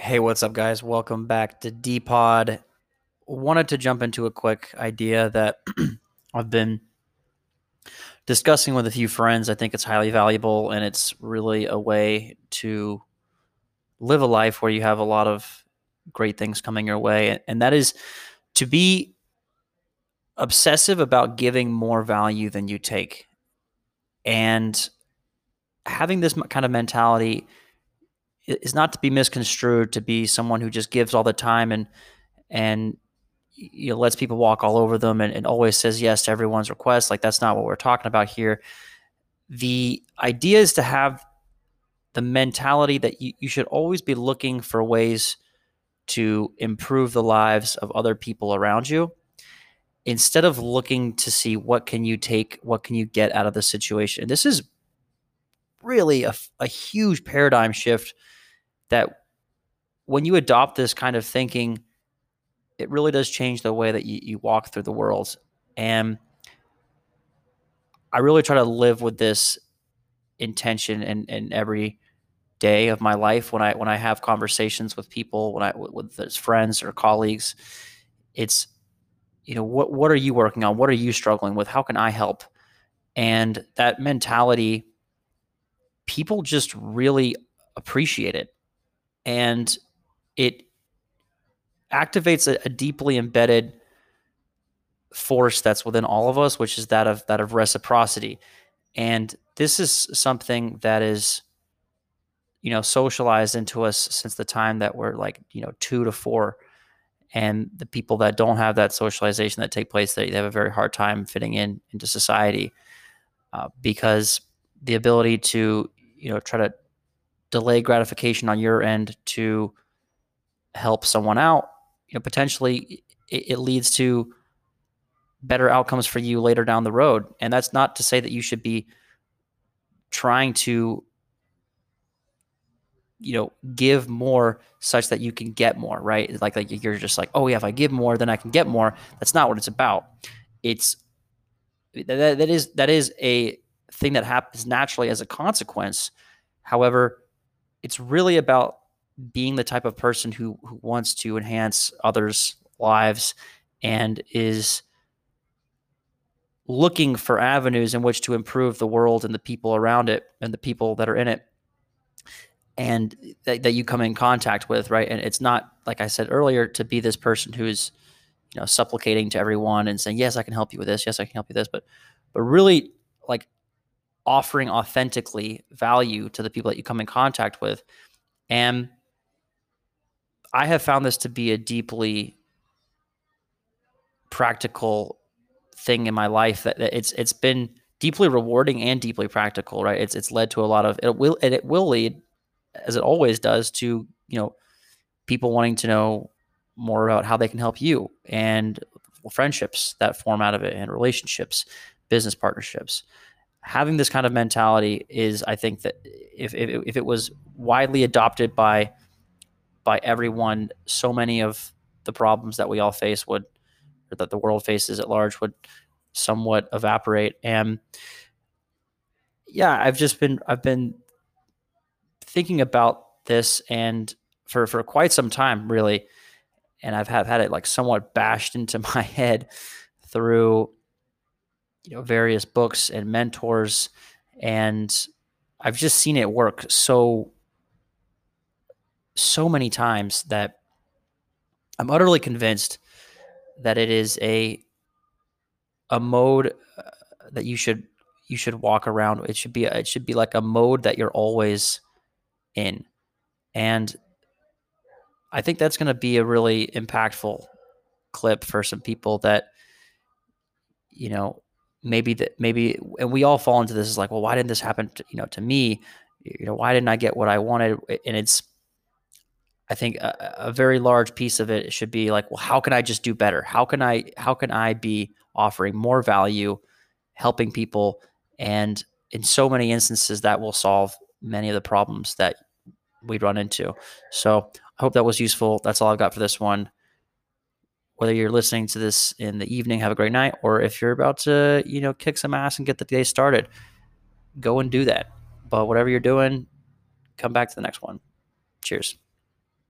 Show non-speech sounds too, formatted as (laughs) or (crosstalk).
Hey, what's up, guys? Welcome back to D Pod. Wanted to jump into a quick idea that (clears throat) I've been discussing with a few friends. I think it's highly valuable and it's really a way to live a life where you have a lot of great things coming your way. And that is to be obsessive about giving more value than you take. And having this kind of mentality is not to be misconstrued to be someone who just gives all the time and and you know lets people walk all over them and, and always says yes to everyone's request. Like that's not what we're talking about here. The idea is to have the mentality that you, you should always be looking for ways to improve the lives of other people around you. Instead of looking to see what can you take what can you get out of the situation. This is really a, a huge paradigm shift that when you adopt this kind of thinking, it really does change the way that you, you walk through the world. And I really try to live with this intention in, in every day of my life when I when I have conversations with people, when I with, with friends or colleagues. It's you know what what are you working on? What are you struggling with? How can I help? And that mentality, people just really appreciate it and it activates a, a deeply embedded force that's within all of us, which is that of that of reciprocity. And this is something that is, you know, socialized into us since the time that we're like, you know, two to four. And the people that don't have that socialization that take place, they, they have a very hard time fitting in into society uh, because the ability to, you know, try to delay gratification on your end to help someone out, you know, potentially it, it leads to better outcomes for you later down the road. And that's not to say that you should be trying to you know give more such that you can get more right? Like like you're just like oh yeah if i give more then i can get more. That's not what it's about. It's that, that is that is a thing that happens naturally as a consequence. However it's really about being the type of person who, who wants to enhance others' lives and is looking for avenues in which to improve the world and the people around it and the people that are in it and that, that you come in contact with right? And it's not like i said earlier to be this person who's you know supplicating to everyone and saying yes i can help you with this. Yes i can help you with this. But but really like offering authentically value to the people that you come in contact with. And I have found this to be a deeply practical thing in my life that, it's it's been deeply rewarding and deeply practical, right? It's it's led to a lot of it will and it will lead as it always does to, you know, people wanting to know more about how they can help you and friendships that form out of it and relationships, business partnerships having this kind of mentality is, I think that if, if, if it was widely adopted by by everyone, so many of the problems that we all face would, or that the world faces at large, would somewhat evaporate. And yeah, I've just been I've been thinking about this and for for quite some time, really, and I've have had it like somewhat bashed (laughs) into my head through you know various books and mentors and I've just seen it work so so many times that I'm utterly convinced that it is a a mode uh, that you should you should walk around. It should be it should be like a mode that you're always in. And I think that's going to be a really impactful clip for some people that you know maybe that maybe and we all fall into this is like well why didn't this happen to, you know to me? You know why didn't i get what i wanted? And it's i think a, a, very large piece of it should be like well how can i just do better? How can i how can i be offering more value helping people? And in so many instances that will solve many of the problems that we run into. So i hope that was useful. That's all i've got for this one whether you're listening to this in the evening, have a great night, or if you're about to, you know, kick some ass and get the day started, go and do that. But whatever you're doing, come back to the next one. Cheers.